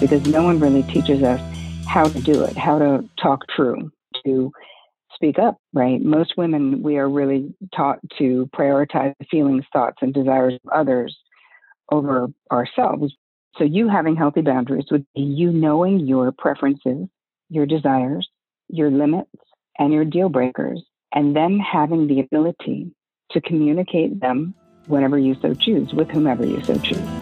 because no one really teaches us how to do it, how to talk true, to speak up, right? Most women, we are really taught to prioritize the feelings, thoughts, and desires of others over ourselves. So, you having healthy boundaries would be you knowing your preferences, your desires, your limits, and your deal breakers, and then having the ability to communicate them whenever you so choose, with whomever you so choose.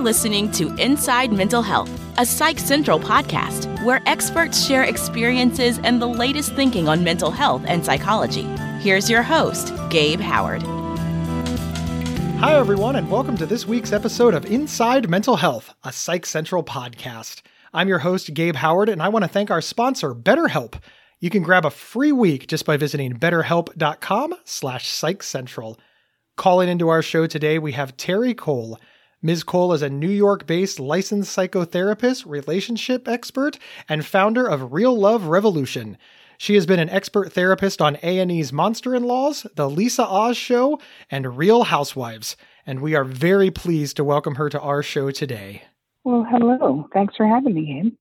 Listening to Inside Mental Health, a Psych Central podcast where experts share experiences and the latest thinking on mental health and psychology. Here's your host, Gabe Howard. Hi, everyone, and welcome to this week's episode of Inside Mental Health, a Psych Central podcast. I'm your host, Gabe Howard, and I want to thank our sponsor, BetterHelp. You can grab a free week just by visiting betterhelp.com slash psychcentral. Calling into our show today, we have Terry Cole. Ms. Cole is a New York-based licensed psychotherapist, relationship expert, and founder of Real Love Revolution. She has been an expert therapist on A&E's Monster-in-Laws, The Lisa Oz Show, and Real Housewives, and we are very pleased to welcome her to our show today. Well, hello. Thanks for having me, Gabe.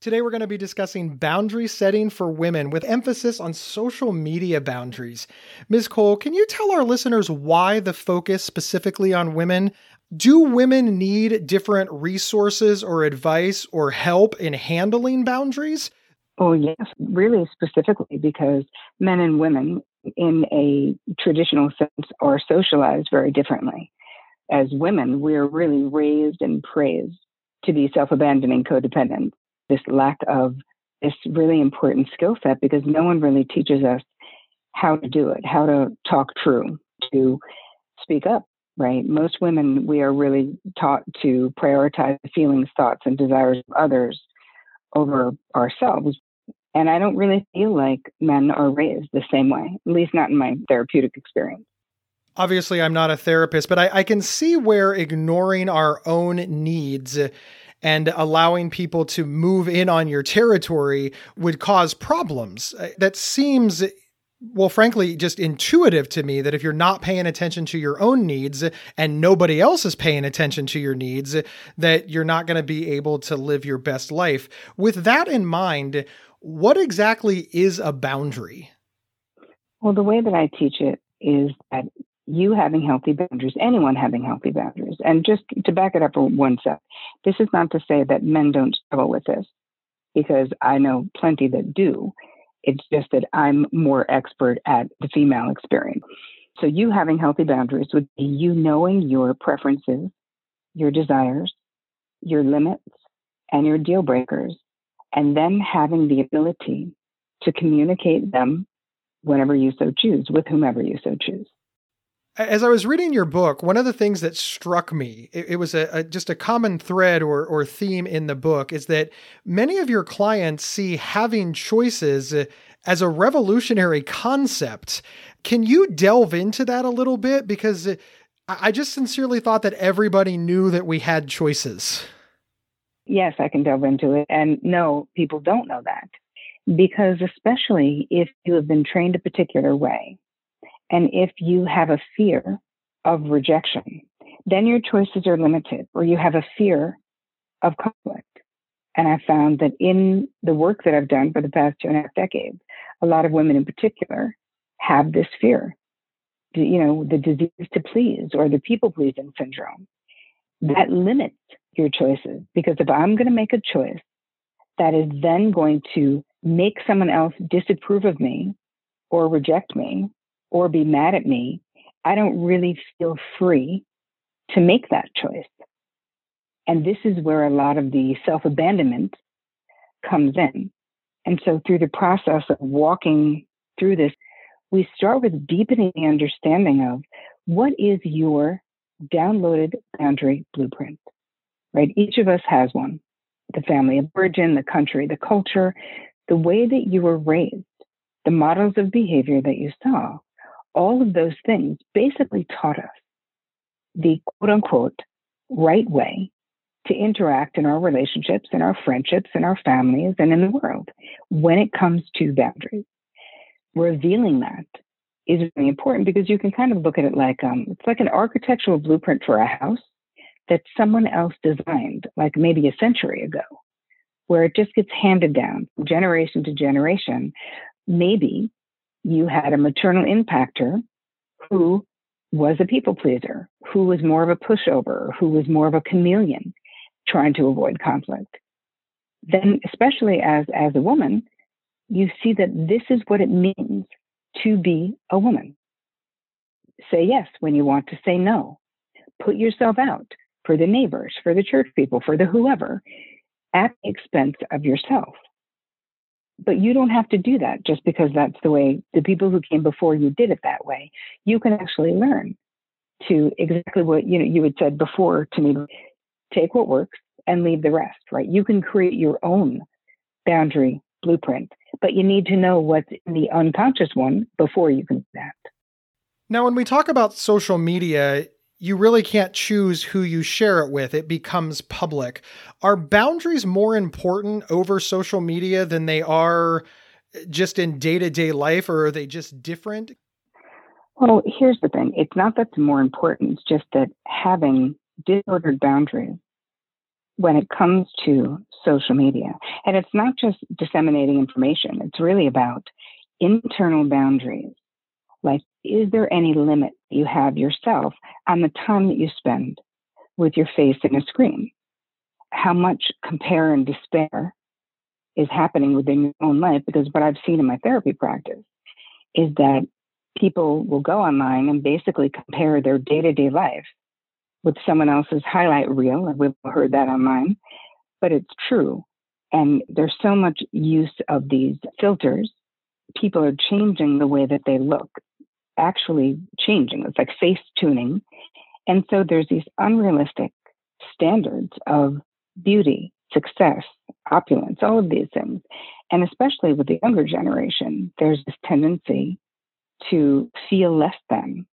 Today, we're going to be discussing boundary setting for women with emphasis on social media boundaries. Ms. Cole, can you tell our listeners why the focus specifically on women? Do women need different resources or advice or help in handling boundaries? Oh, yes, really specifically because men and women, in a traditional sense, are socialized very differently. As women, we are really raised and praised to be self abandoning codependent this lack of this really important skill set because no one really teaches us how to do it, how to talk true, to speak up, right? Most women, we are really taught to prioritize feelings, thoughts, and desires of others over ourselves. And I don't really feel like men are raised the same way, at least not in my therapeutic experience. Obviously, I'm not a therapist, but I, I can see where ignoring our own needs and allowing people to move in on your territory would cause problems. Uh, that seems well, frankly, just intuitive to me that if you're not paying attention to your own needs and nobody else is paying attention to your needs, that you're not going to be able to live your best life. With that in mind, what exactly is a boundary? Well, the way that I teach it is that you having healthy boundaries, anyone having healthy boundaries. And just to back it up one sec, this is not to say that men don't struggle with this, because I know plenty that do. It's just that I'm more expert at the female experience. So, you having healthy boundaries would be you knowing your preferences, your desires, your limits, and your deal breakers, and then having the ability to communicate them whenever you so choose, with whomever you so choose. As I was reading your book, one of the things that struck me, it, it was a, a, just a common thread or, or theme in the book, is that many of your clients see having choices uh, as a revolutionary concept. Can you delve into that a little bit? Because uh, I just sincerely thought that everybody knew that we had choices. Yes, I can delve into it. And no, people don't know that. Because especially if you have been trained a particular way, and if you have a fear of rejection, then your choices are limited, or you have a fear of conflict. And I found that in the work that I've done for the past two and a half decades, a lot of women in particular have this fear. You know, the disease to please or the people pleasing syndrome. That limits your choices because if I'm going to make a choice that is then going to make someone else disapprove of me or reject me, or be mad at me, I don't really feel free to make that choice. And this is where a lot of the self abandonment comes in. And so, through the process of walking through this, we start with deepening the understanding of what is your downloaded boundary blueprint, right? Each of us has one the family of origin, the country, the culture, the way that you were raised, the models of behavior that you saw all of those things basically taught us the quote unquote right way to interact in our relationships, in our friendships, in our families, and in the world when it comes to boundaries. Revealing that is really important because you can kind of look at it like um, it's like an architectural blueprint for a house. that someone else designed, like maybe a century ago, where it just gets handed down generation to generation. Maybe you had a maternal impactor who was a people pleaser, who was more of a pushover, who was more of a chameleon trying to avoid conflict. Then, especially as, as a woman, you see that this is what it means to be a woman. Say yes when you want to say no. Put yourself out for the neighbors, for the church people, for the whoever at the expense of yourself. But you don't have to do that just because that's the way the people who came before you did it that way. You can actually learn to exactly what you know you had said before to me take what works and leave the rest, right? You can create your own boundary blueprint, but you need to know what's in the unconscious one before you can do that. Now, when we talk about social media, you really can't choose who you share it with. It becomes public. Are boundaries more important over social media than they are just in day to day life, or are they just different? Well, here's the thing it's not that it's more important, it's just that having disordered boundaries when it comes to social media, and it's not just disseminating information, it's really about internal boundaries like, is there any limit you have yourself on the time that you spend with your face in a screen? How much compare and despair is happening within your own life? Because what I've seen in my therapy practice is that people will go online and basically compare their day to day life with someone else's highlight reel. And we've heard that online, but it's true. And there's so much use of these filters. People are changing the way that they look actually changing. It's like face tuning. And so there's these unrealistic standards of beauty, success, opulence, all of these things. And especially with the younger generation, there's this tendency to feel less than.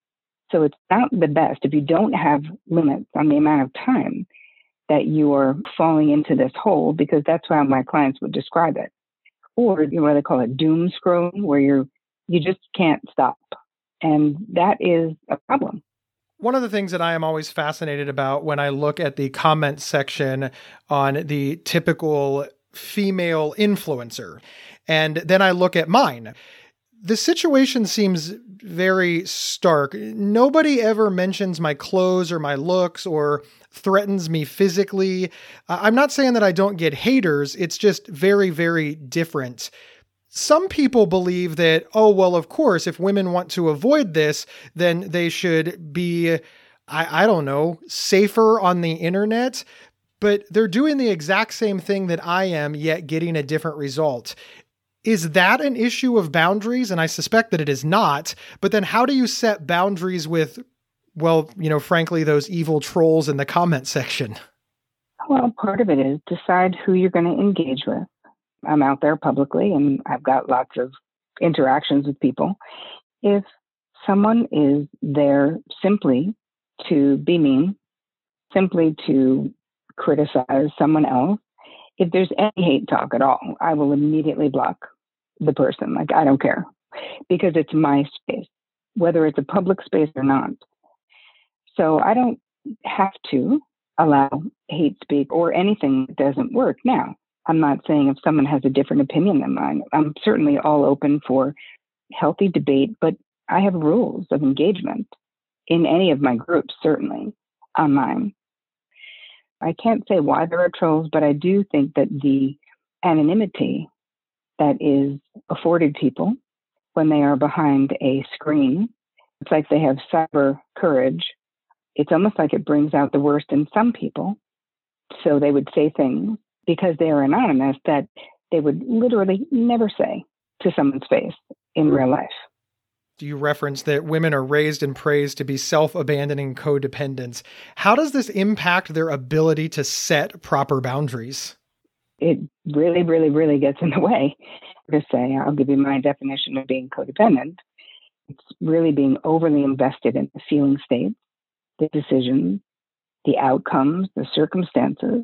So it's not the best if you don't have limits on the amount of time that you are falling into this hole, because that's how my clients would describe it. Or you know, what they call it doom scrolling, where you're you just can't stop. And that is a problem. One of the things that I am always fascinated about when I look at the comment section on the typical female influencer, and then I look at mine, the situation seems very stark. Nobody ever mentions my clothes or my looks or threatens me physically. I'm not saying that I don't get haters, it's just very, very different some people believe that, oh, well, of course, if women want to avoid this, then they should be, I, I don't know, safer on the internet. But they're doing the exact same thing that I am, yet getting a different result. Is that an issue of boundaries? And I suspect that it is not. But then how do you set boundaries with, well, you know, frankly, those evil trolls in the comment section? Well, part of it is decide who you're going to engage with. I'm out there publicly and I've got lots of interactions with people. If someone is there simply to be mean, simply to criticize someone else, if there's any hate talk at all, I will immediately block the person. Like, I don't care because it's my space, whether it's a public space or not. So I don't have to allow hate speak or anything that doesn't work. Now, I'm not saying if someone has a different opinion than mine, I'm certainly all open for healthy debate, but I have rules of engagement in any of my groups, certainly on mine. I can't say why there are trolls, but I do think that the anonymity that is afforded people when they are behind a screen, it's like they have cyber courage. It's almost like it brings out the worst in some people. So they would say things because they are anonymous that they would literally never say to someone's face in real life. Do you reference that women are raised and praised to be self abandoning codependents? How does this impact their ability to set proper boundaries? It really, really, really gets in the way. To say, I'll give you my definition of being codependent. It's really being overly invested in the feeling state, the decisions, the outcomes, the circumstances,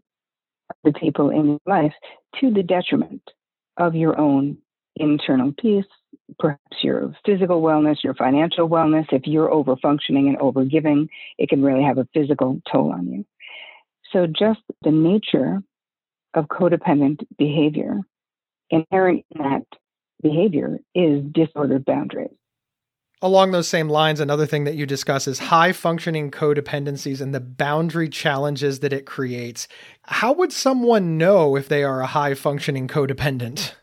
the people in your life to the detriment of your own internal peace, perhaps your physical wellness, your financial wellness. If you're over functioning and over giving, it can really have a physical toll on you. So, just the nature of codependent behavior, inherent in that behavior is disordered boundaries. Along those same lines, another thing that you discuss is high functioning codependencies and the boundary challenges that it creates. How would someone know if they are a high functioning codependent?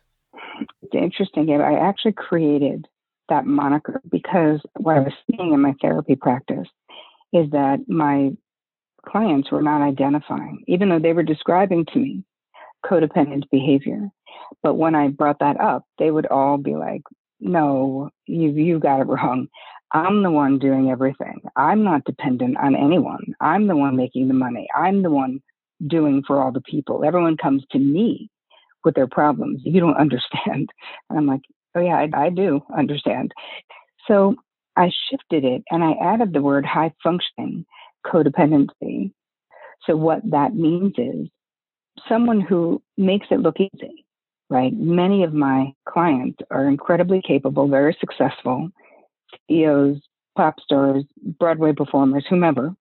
It's interesting. I actually created that moniker because what I was seeing in my therapy practice is that my clients were not identifying, even though they were describing to me codependent behavior. But when I brought that up, they would all be like, no, you you got it wrong. I'm the one doing everything. I'm not dependent on anyone. I'm the one making the money. I'm the one doing for all the people. Everyone comes to me with their problems. You don't understand. And I'm like, oh yeah, I, I do understand. So I shifted it and I added the word high functioning codependency. So what that means is someone who makes it look easy right? Many of my clients are incredibly capable, very successful CEOs, pop stars, Broadway performers, whomever,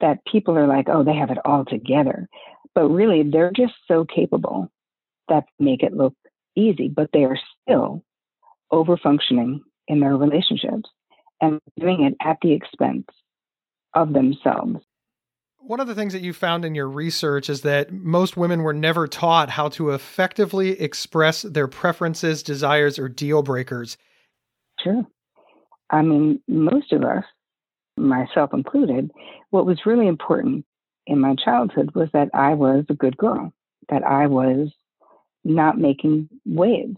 that people are like, oh, they have it all together. But really, they're just so capable that make it look easy, but they are still over functioning in their relationships and doing it at the expense of themselves. One of the things that you found in your research is that most women were never taught how to effectively express their preferences, desires, or deal breakers. Sure. I mean, most of us, myself included, what was really important in my childhood was that I was a good girl, that I was not making waves,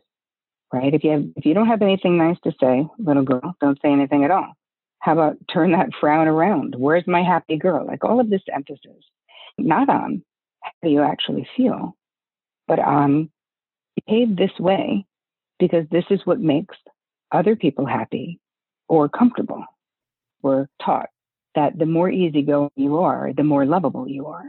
right? If you have, if you don't have anything nice to say, little girl, don't say anything at all. How about turn that frown around? Where's my happy girl? Like all of this emphasis, not on how you actually feel, but on behave this way because this is what makes other people happy or comfortable. We're taught that the more easygoing you are, the more lovable you are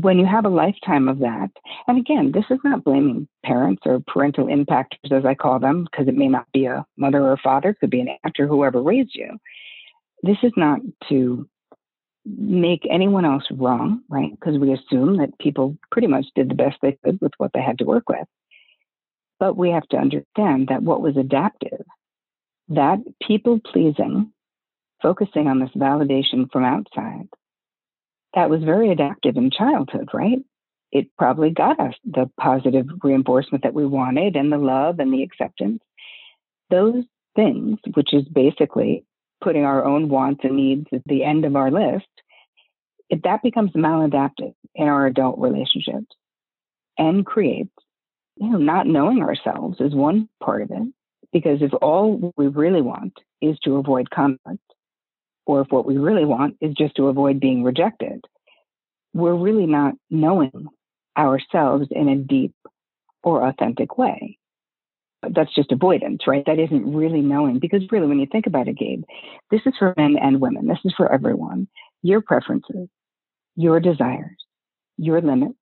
when you have a lifetime of that, and again, this is not blaming parents or parental impactors, as I call them, because it may not be a mother or father, it could be an actor, whoever raised you. This is not to make anyone else wrong, right? Because we assume that people pretty much did the best they could with what they had to work with. But we have to understand that what was adaptive, that people pleasing, focusing on this validation from outside, that was very adaptive in childhood, right? It probably got us the positive reinforcement that we wanted and the love and the acceptance. Those things, which is basically putting our own wants and needs at the end of our list, if that becomes maladaptive in our adult relationships and creates, you know, not knowing ourselves is one part of it. Because if all we really want is to avoid conflict, or if what we really want is just to avoid being rejected, we're really not knowing ourselves in a deep or authentic way. That's just avoidance, right? That isn't really knowing. Because really, when you think about it, Gabe, this is for men and women. This is for everyone. Your preferences, your desires, your limits,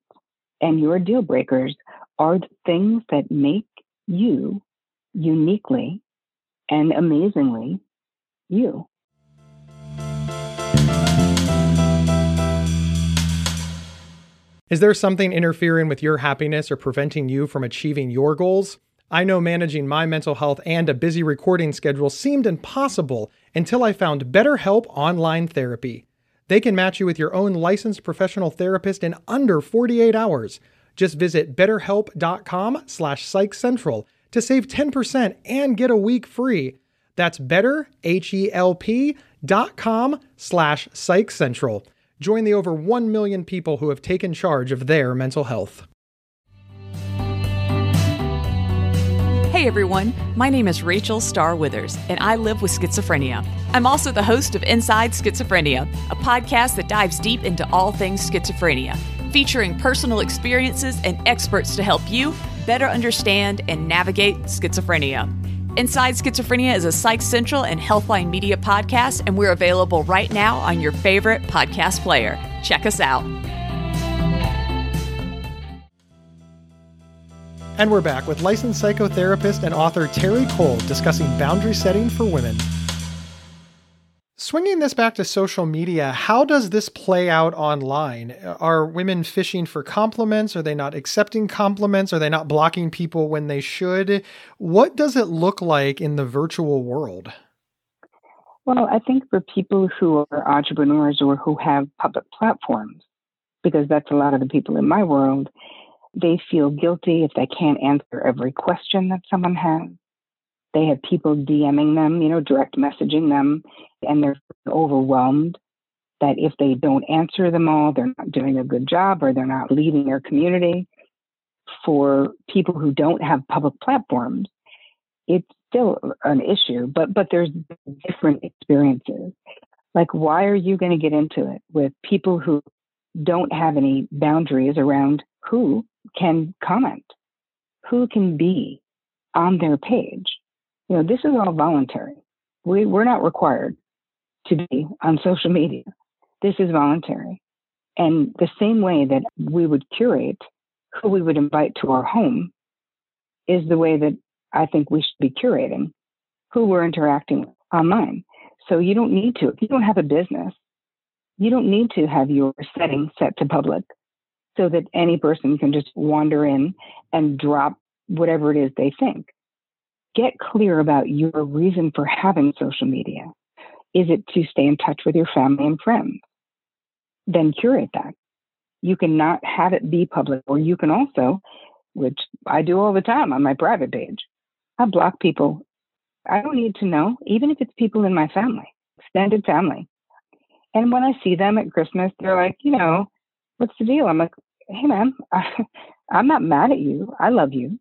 and your deal breakers are the things that make you uniquely and amazingly you. Is there something interfering with your happiness or preventing you from achieving your goals? I know managing my mental health and a busy recording schedule seemed impossible until I found BetterHelp Online Therapy. They can match you with your own licensed professional therapist in under 48 hours. Just visit betterhelp.com slash psychcentral to save 10% and get a week free. That's betterhelp.com slash psychcentral. Join the over 1 million people who have taken charge of their mental health. Hey everyone, my name is Rachel Star Withers, and I live with schizophrenia. I'm also the host of Inside Schizophrenia, a podcast that dives deep into all things schizophrenia, featuring personal experiences and experts to help you better understand and navigate schizophrenia. Inside Schizophrenia is a Psych Central and Healthline Media podcast, and we're available right now on your favorite podcast player. Check us out. And we're back with licensed psychotherapist and author Terry Cole discussing boundary setting for women. Swinging this back to social media, how does this play out online? Are women fishing for compliments? Are they not accepting compliments? Are they not blocking people when they should? What does it look like in the virtual world? Well, I think for people who are entrepreneurs or who have public platforms, because that's a lot of the people in my world, they feel guilty if they can't answer every question that someone has. They have people DMing them, you know, direct messaging them, and they're overwhelmed that if they don't answer them all, they're not doing a good job or they're not leading their community. For people who don't have public platforms, it's still an issue, but but there's different experiences. Like, why are you going to get into it with people who don't have any boundaries around who can comment, who can be on their page? You know, this is all voluntary. We, we're not required to be on social media. This is voluntary. And the same way that we would curate who we would invite to our home is the way that I think we should be curating who we're interacting with online. So you don't need to, if you don't have a business, you don't need to have your setting set to public so that any person can just wander in and drop whatever it is they think get clear about your reason for having social media. Is it to stay in touch with your family and friends? Then curate that. You cannot have it be public, or you can also, which I do all the time on my private page, I block people. I don't need to know, even if it's people in my family, extended family. And when I see them at Christmas, they're like, you know, what's the deal? I'm like, hey, man, I, I'm not mad at you. I love you.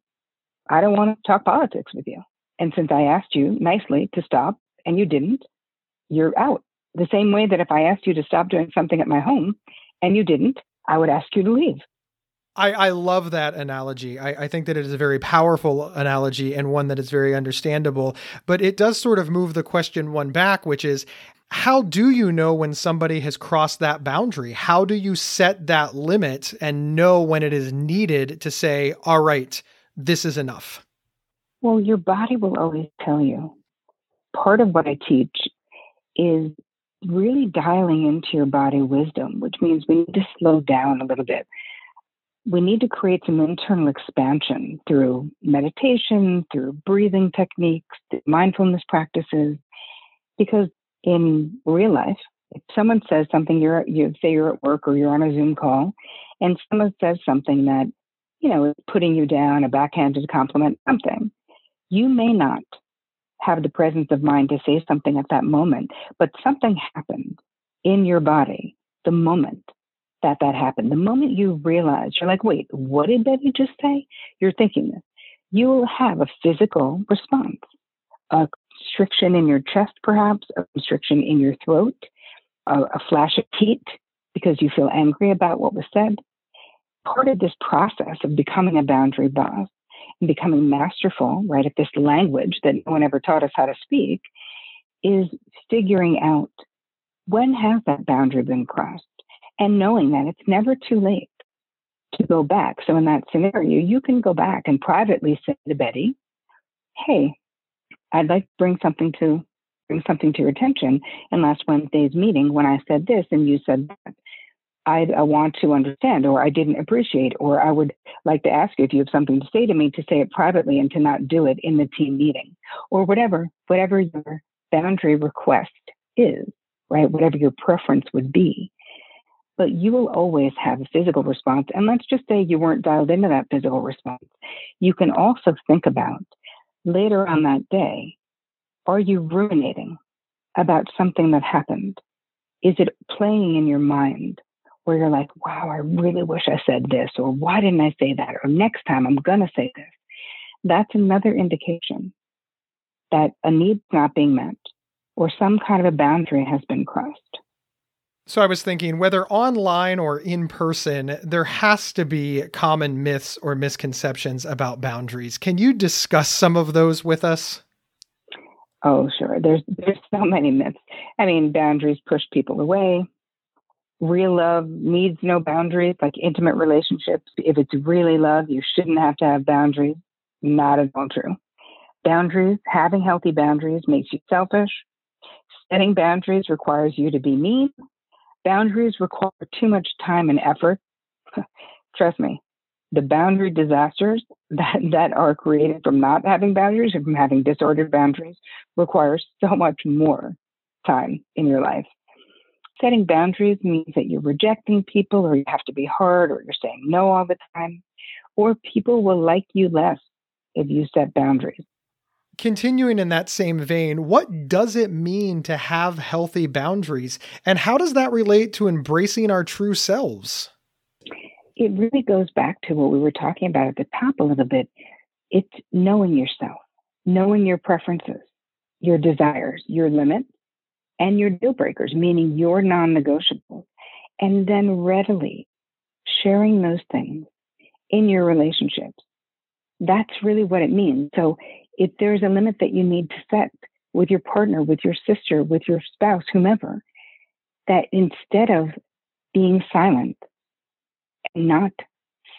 I don't want to talk politics with you. And since I asked you nicely to stop and you didn't, you're out. The same way that if I asked you to stop doing something at my home and you didn't, I would ask you to leave. I, I love that analogy. I, I think that it is a very powerful analogy and one that is very understandable. But it does sort of move the question one back, which is how do you know when somebody has crossed that boundary? How do you set that limit and know when it is needed to say, all right, this is enough? Well, your body will always tell you. Part of what I teach is really dialing into your body wisdom, which means we need to slow down a little bit. We need to create some internal expansion through meditation, through breathing techniques, mindfulness practices, because in real life, if someone says something, you're you say you're at work or you're on a Zoom call, and someone says something that you know, putting you down, a backhanded compliment, something. You may not have the presence of mind to say something at that moment, but something happened in your body the moment that that happened. The moment you realize, you're like, wait, what did Betty just say? You're thinking this. You will have a physical response, a constriction in your chest, perhaps, a constriction in your throat, a, a flash of heat because you feel angry about what was said part of this process of becoming a boundary boss and becoming masterful, right, at this language that no one ever taught us how to speak, is figuring out when has that boundary been crossed and knowing that it's never too late to go back. So in that scenario, you can go back and privately say to Betty, hey, I'd like to bring something to bring something to your attention in last Wednesday's meeting when I said this and you said that. I, I, want to understand or I didn't appreciate, or I would like to ask you if you have something to say to me to say it privately and to not do it in the team meeting or whatever, whatever your boundary request is, right? Whatever your preference would be. But you will always have a physical response. And let's just say you weren't dialed into that physical response. You can also think about later on that day, are you ruminating about something that happened? Is it playing in your mind? Where you're like, wow, I really wish I said this, or why didn't I say that, or next time I'm going to say this. That's another indication that a need's not being met or some kind of a boundary has been crossed. So I was thinking whether online or in person, there has to be common myths or misconceptions about boundaries. Can you discuss some of those with us? Oh, sure. There's there's so many myths. I mean, boundaries push people away real love needs no boundaries, like intimate relationships. If it's really love, you shouldn't have to have boundaries. Not at all true. Boundaries, having healthy boundaries makes you selfish. Setting boundaries requires you to be mean. Boundaries require too much time and effort. Trust me, the boundary disasters that, that are created from not having boundaries or from having disordered boundaries require so much more time in your life. Setting boundaries means that you're rejecting people or you have to be hard or you're saying no all the time, or people will like you less if you set boundaries. Continuing in that same vein, what does it mean to have healthy boundaries? And how does that relate to embracing our true selves? It really goes back to what we were talking about at the top a little bit. It's knowing yourself, knowing your preferences, your desires, your limits, and your deal breakers, meaning your non negotiables, and then readily sharing those things in your relationships. That's really what it means. So if there's a limit that you need to set with your partner, with your sister, with your spouse, whomever, that instead of being silent and not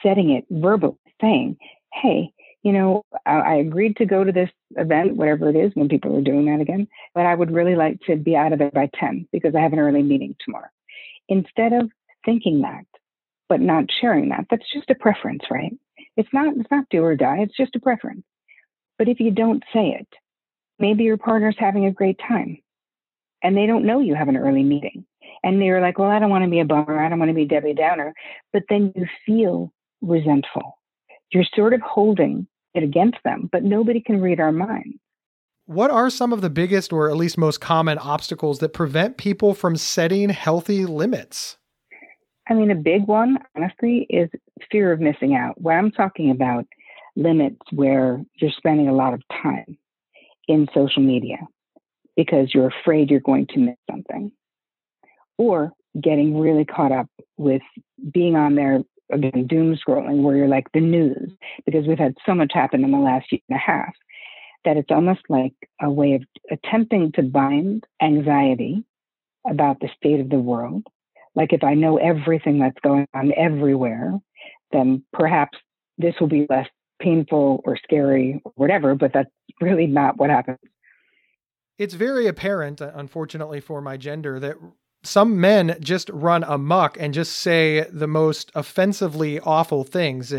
setting it verbally, saying, hey, you know, I, agreed to go to this event, whatever it is, when people are doing that again, but I would really like to be out of there by 10 because I have an early meeting tomorrow. Instead of thinking that, but not sharing that, that's just a preference, right? It's not, it's not do or die. It's just a preference. But if you don't say it, maybe your partner's having a great time and they don't know you have an early meeting. And they're like, well, I don't want to be a bummer. I don't want to be Debbie Downer. But then you feel resentful. You're sort of holding it against them, but nobody can read our minds. What are some of the biggest or at least most common obstacles that prevent people from setting healthy limits? I mean, a big one, honestly, is fear of missing out. What I'm talking about limits where you're spending a lot of time in social media because you're afraid you're going to miss something, or getting really caught up with being on there again, doom scrolling, where you're like the news, because we've had so much happen in the last year and a half that it's almost like a way of attempting to bind anxiety about the state of the world. Like if I know everything that's going on everywhere, then perhaps this will be less painful or scary or whatever, but that's really not what happens. It's very apparent, uh, unfortunately for my gender, that some men just run amok and just say the most offensively awful things.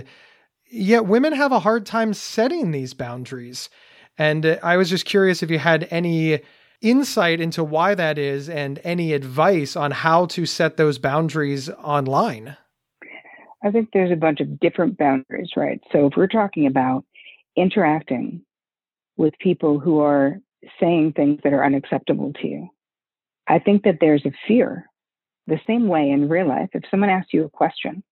Yet women have a hard time setting these boundaries. And I was just curious if you had any insight into why that is and any advice on how to set those boundaries online. I think there's a bunch of different boundaries, right? So if we're talking about interacting with people who are saying things that are unacceptable to you, I think that there's a fear. The same way in real life, if someone asks you a question,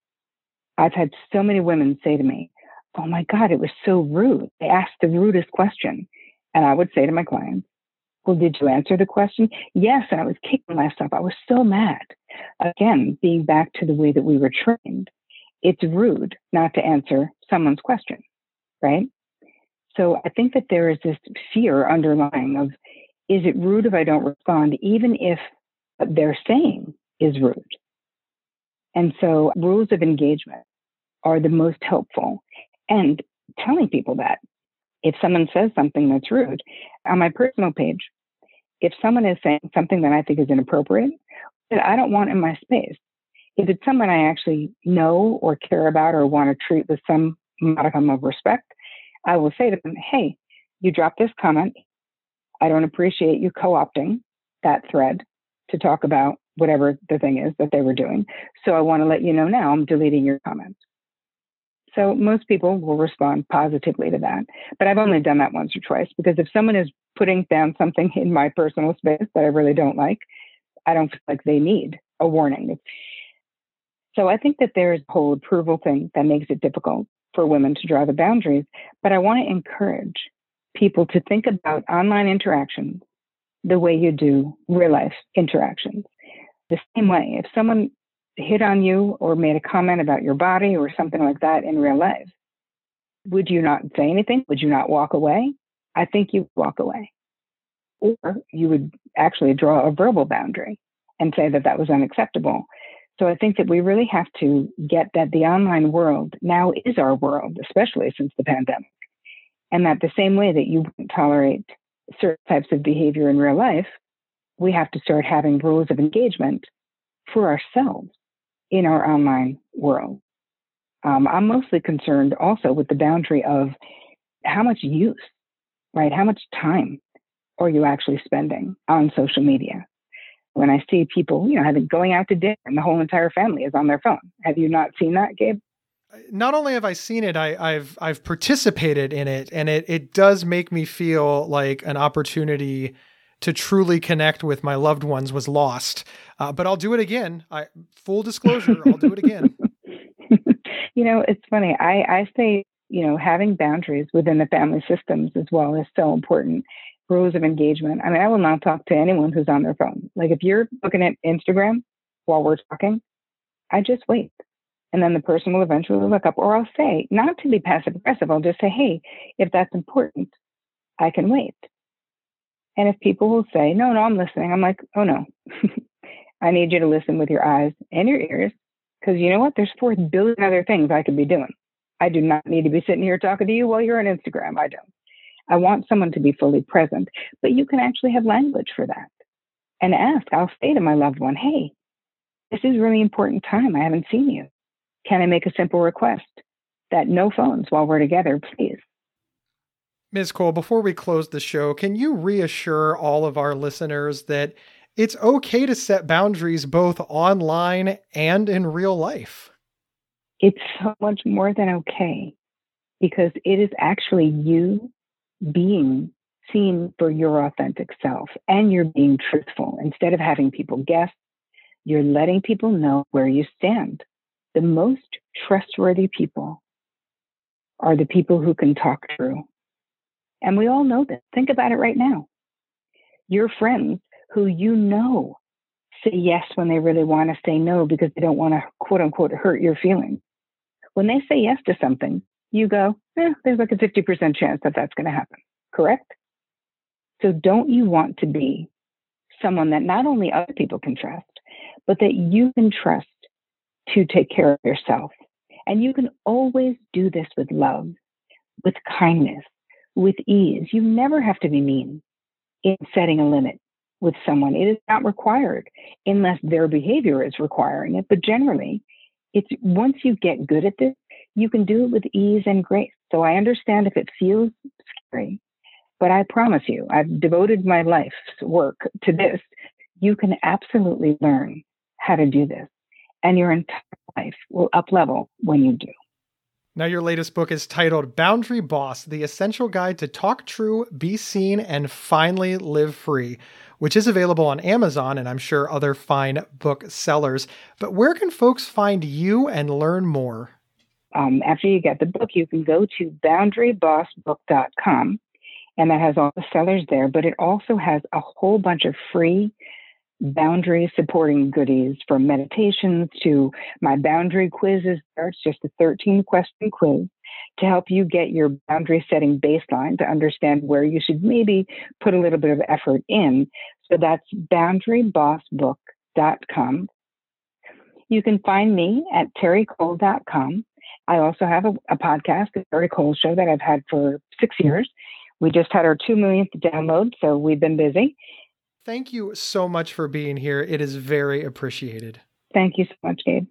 I've had so many women say to me, Oh my God, it was so rude. They asked the rudest question. And I would say to my clients, Well, did you answer the question? Yes. And I was kicking myself. I was so mad. Again, being back to the way that we were trained it's rude not to answer someone's question, right? So I think that there is this fear underlying of, is it rude if I don't respond, even if what they're saying is rude? And so rules of engagement are the most helpful. And telling people that if someone says something that's rude on my personal page, if someone is saying something that I think is inappropriate, that I don't want in my space, if it's someone I actually know or care about or want to treat with some modicum of respect, I will say to them, hey, you dropped this comment. I don't appreciate you co opting that thread to talk about whatever the thing is that they were doing. So I want to let you know now I'm deleting your comments. So most people will respond positively to that. But I've only done that once or twice because if someone is putting down something in my personal space that I really don't like, I don't feel like they need a warning. So I think that there's a whole approval thing that makes it difficult for women to draw the boundaries. But I want to encourage people to think about online interactions the way you do real life interactions. The same way, if someone hit on you or made a comment about your body or something like that in real life, would you not say anything? Would you not walk away? I think you walk away. Or you would actually draw a verbal boundary and say that that was unacceptable. So I think that we really have to get that the online world now is our world, especially since the pandemic. And that the same way that you wouldn't tolerate certain types of behavior in real life, we have to start having rules of engagement for ourselves in our online world. Um, I'm mostly concerned also with the boundary of how much use, right? How much time are you actually spending on social media? When I see people, you know, having going out to dinner and the whole entire family is on their phone. Have you not seen that, Gabe? Not only have I seen it, I, have I've participated in it, and it it does make me feel like an opportunity to truly connect with my loved ones was lost. Uh, but I'll do it again. I full disclosure, I'll do it again. you know, it's funny. I I say you know having boundaries within the family systems as well is so important. Rules of engagement. I mean, I will not talk to anyone who's on their phone. Like if you're looking at Instagram while we're talking, I just wait. And then the person will eventually look up, or I'll say, not to be passive aggressive, I'll just say, hey, if that's important, I can wait. And if people will say, no, no, I'm listening, I'm like, oh no, I need you to listen with your eyes and your ears. Because you know what? There's 4 billion other things I could be doing. I do not need to be sitting here talking to you while you're on Instagram. I don't. I want someone to be fully present, but you can actually have language for that and ask. I'll say to my loved one, hey, this is really important time. I haven't seen you. Can I make a simple request that no phones while we're together, please? Ms. Cole, before we close the show, can you reassure all of our listeners that it's okay to set boundaries both online and in real life? It's so much more than okay because it is actually you being seen for your authentic self and you're being truthful. Instead of having people guess, you're letting people know where you stand. The most trustworthy people are the people who can talk through and we all know this. Think about it right now. Your friends who you know say yes when they really want to say no because they don't want to quote unquote hurt your feelings. When they say yes to something, you go, eh, there's like a 50% chance that that's going to happen. Correct? So don't you want to be someone that not only other people can trust, but that you can trust to take care of yourself? And you can always do this with love, with kindness, with ease. You never have to be mean in setting a limit with someone. It is not required unless their behavior is requiring it. But generally, it's once you get good at this, you can do it with ease and grace. So I understand if it feels scary, but I promise you, I've devoted my life's work to this. You can absolutely learn how to do this, and your entire life will up level when you do. Now, your latest book is titled Boundary Boss The Essential Guide to Talk True, Be Seen, and Finally Live Free, which is available on Amazon and I'm sure other fine book sellers. But where can folks find you and learn more? Um, after you get the book, you can go to boundarybossbook.com, and that has all the sellers there, but it also has a whole bunch of free boundary supporting goodies from meditations to my boundary quizzes. It's just a 13 question quiz to help you get your boundary setting baseline to understand where you should maybe put a little bit of effort in. So that's boundarybossbook.com. You can find me at terrycole.com. I also have a, a podcast, the Terry Cole Show, that I've had for six years. We just had our two millionth download, so we've been busy. Thank you so much for being here. It is very appreciated. Thank you so much, Gabe.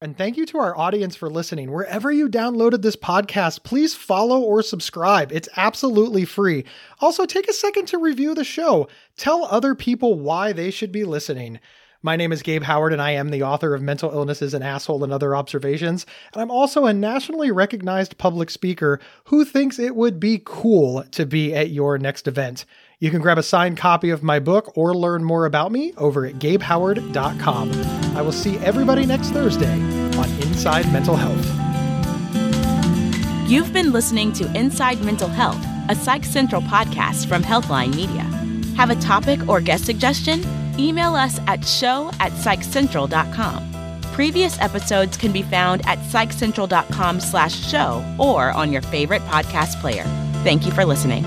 And thank you to our audience for listening. Wherever you downloaded this podcast, please follow or subscribe. It's absolutely free. Also, take a second to review the show. Tell other people why they should be listening. My name is Gabe Howard, and I am the author of Mental Illness Is an Asshole and Other Observations. And I'm also a nationally recognized public speaker who thinks it would be cool to be at your next event. You can grab a signed copy of my book or learn more about me over at gabehoward.com. I will see everybody next Thursday on Inside Mental Health. You've been listening to Inside Mental Health, a Psych Central podcast from Healthline Media. Have a topic or guest suggestion? Email us at show at psychcentral.com. Previous episodes can be found at psychcentral.com slash show or on your favorite podcast player. Thank you for listening.